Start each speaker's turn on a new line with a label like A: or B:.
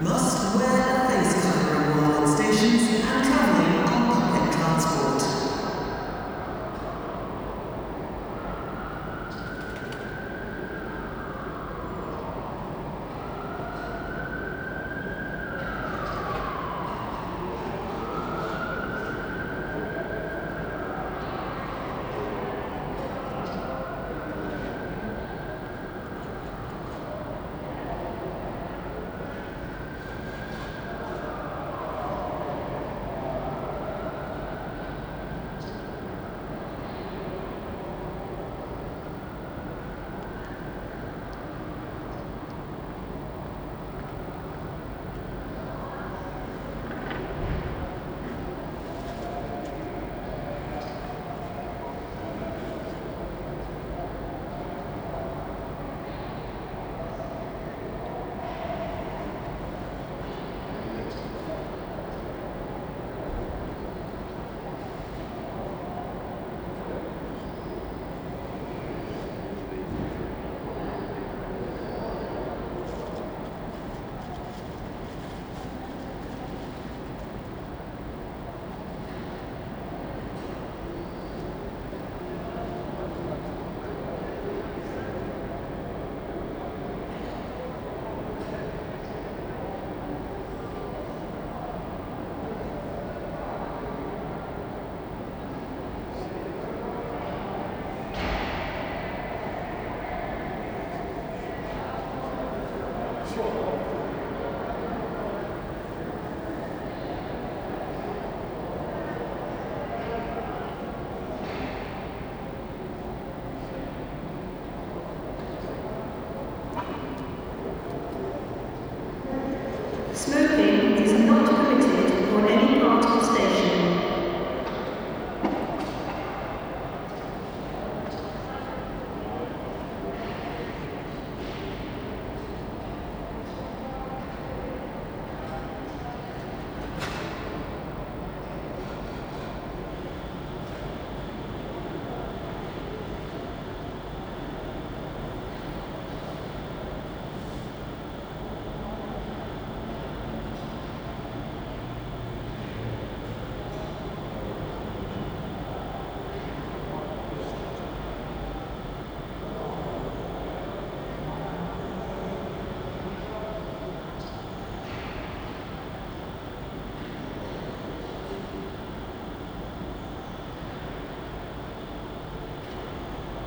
A: Must wear a face cover in Marlin stations and travel. control.